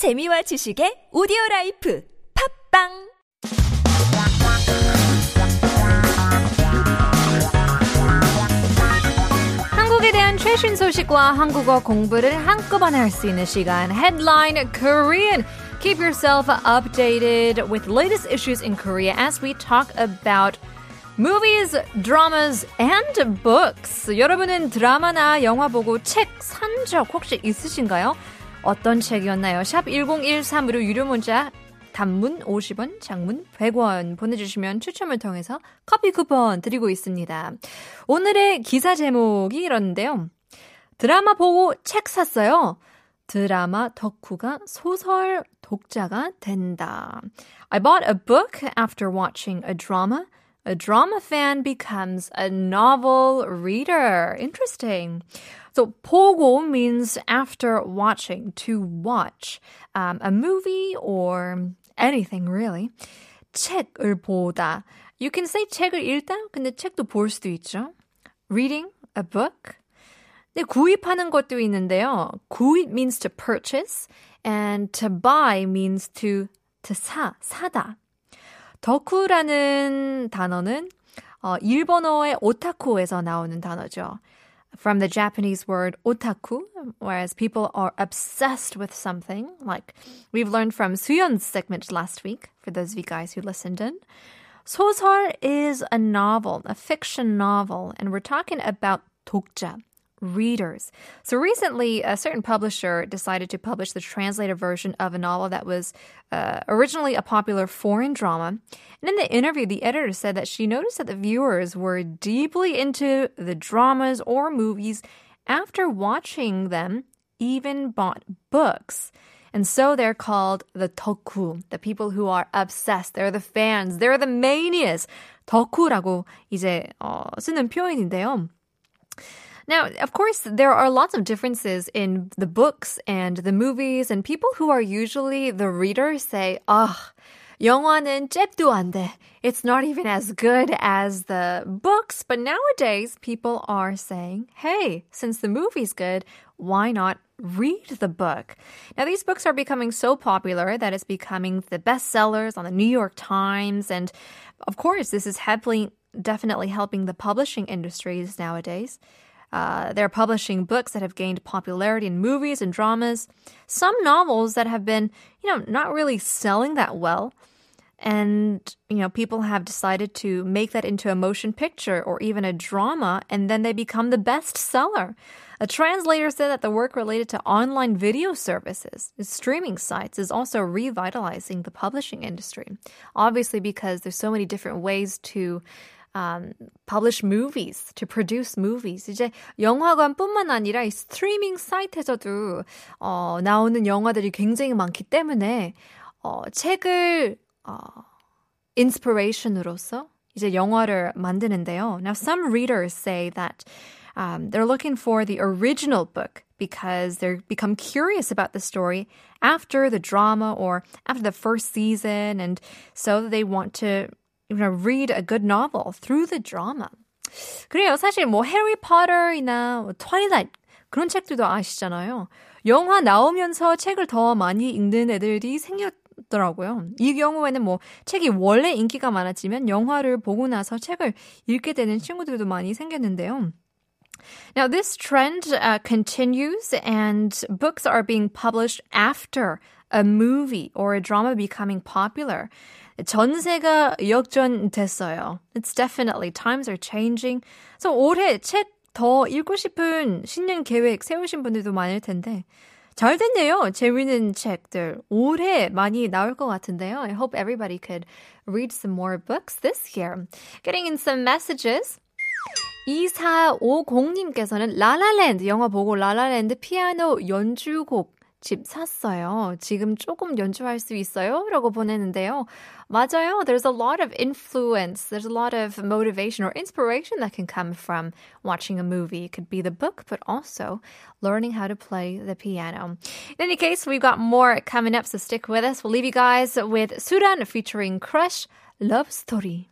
재미와 지식의 오디오 라이프 팝빵 한국에 대한 최신 소식과 한국어 공부를 한꺼번에 할 수 있는 시간 Headline Korean. Keep yourself updated with latest issues in Korea as we talk about movies, dramas, and books. 여러분은 드라마나 영화 보고 책 산 적 혹시 있으신가요? 어떤 책이었나요? 샵 1013으로 유료 문자 단문 50원, 장문 100원 보내주시면 추첨을 통해서 커피 쿠폰 드리고 있습니다. 오늘의 기사 제목이 이런데요. 드라마 보고 책 샀어요. 드라마 덕후가 소설 독자가 된다. I bought a book after watching a drama. A drama fan becomes a novel reader. Interesting. So, 보고 means after watching, to watch um, a movie or anything really. 책을 보다. You can say 책을 읽다, 근데 책도 볼 수도 있죠. Reading a book. 네, 구입하는 것도 있는데요. 구입 means to purchase and to buy means to to 사, 사다. 덕후라는 단어는 어, 일본어의 오타쿠에서 나오는 단어죠. From the Japanese word otaku, whereas people are obsessed with something, like we've learned from Suyon's segment last week, for those of you guys who listened in. 소설 is a novel, a fiction novel, and we're talking about 독자, readers. So recently, a certain publisher decided to publish the translated version of a novel that was uh, originally a popular foreign drama. And in the interview, the editor said that she noticed that the viewers were deeply into the dramas or movies after watching them, even bought books. And so they're called the 덕후, the people who are obsessed. They're the fans. They're the manias. 덕후라고 이제 어, 쓰는 표현인데요. Now, of course, there are lots of differences in the books and the movies, and people who are usually the readers say, "Ah, oh, 영화는 잽도 안 돼. It's not even as good as the books." But nowadays, people are saying, "Hey, since the movie's good, why not read the book. Now, these books are becoming so popular that it's becoming the bestsellers on the New York Times. And of course, this is heavily, definitely helping the publishing industries nowadays. Uh, they're publishing books that have gained popularity in movies and dramas. Some novels that have been, you know, not really selling that well. And, you know, people have decided to make that into a motion picture or even a drama, and then they become the best seller. A translator said that the work related to online video services, streaming sites, is also revitalizing the publishing industry. Obviously, because there's so many different ways to um, publish movies, to produce movies. 이제 영화관뿐만 아니라 이 스트리밍 사이트에서도 어, 나오는 영화들이 굉장히 많기 때문에 어, 책을 어, 인스피레이션으로서 이제 영화를 만드는데요. Now some readers say that um, they're looking for the original book because they become curious about the story after the drama or after the first season, and so they want to you know, read a good novel through the drama. 그래요. 사실 뭐 해리 포터이나 뭐 트와일라이트 그런 책들도 아시잖아요. 영화 나오면서 책을 더 많이 읽는 애들이 생겼 더라고요. 이 경우에는 뭐 책이 원래 인기가 많았지만 영화를 보고 나서 책을 읽게 되는 친구들도 많이 생겼는데요. Now, this trend uh, continues, and books are being published after a movie or a drama becoming popular. 전세가 역전됐어요. It's definitely times are changing. So 올해 책 더 읽고 싶은 신년 계획 세우신 분들도 많을 텐데 잘 됐네요. 재밌는 책들 올해 많이 나올 것 같은데요. I hope everybody could read some more books this year. Getting in some messages. 2450님께서는 라라랜드 영화 보고 라라랜드 피아노 연주곡 집 샀어요. 지금 조금 연주할 수 있어요? 라고 보내는데요. 맞아요. There's a lot of influence. There's a lot of motivation or inspiration that can come from watching a movie. It could be the book, but also learning how to play the piano. In any case, we've got more coming up, so stick with us. We'll leave you guys with Suran featuring Crush Love Story.